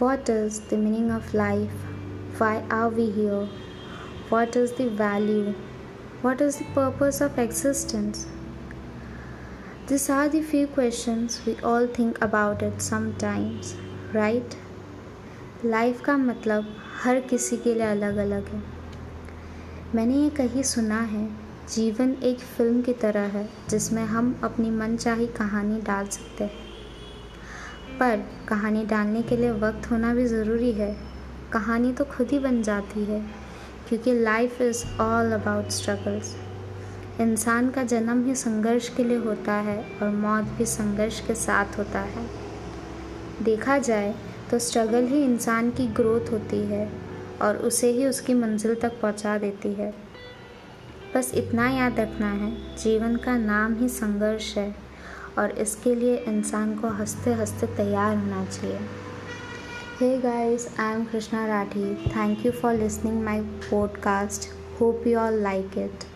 What is the meaning of life? Why are we here? What is the value? What is the purpose of existence? These are the few questions we all think about it sometimes, right? Life का मतलब हर किसी के लिए अलग अलग है मैंने ये कहीं सुना है जीवन एक फ़िल्म की तरह है जिसमें हम अपनी मनचाही कहानी डाल सकते हैं पर कहानी डालने के लिए वक्त होना भी ज़रूरी है। कहानी तो खुद ही बन जाती है, क्योंकि life is all about struggles इंसान का जन्म ही संघर्ष के लिए होता है और मौत भी संघर्ष के साथ होता है। देखा जाए तो स्ट्रगल ही इंसान की ग्रोथ होती है और उसे ही उसकी मंजिल तक पहुँचा देती है। बस इतना याद रखना है, जीवन का नाम ही संघर्ष है। और इसके लिए इंसान को हँसते हँसते तैयार होना चाहिए। Hey guys I am Krishna Rathi thank you for listening my podcast hope you all like it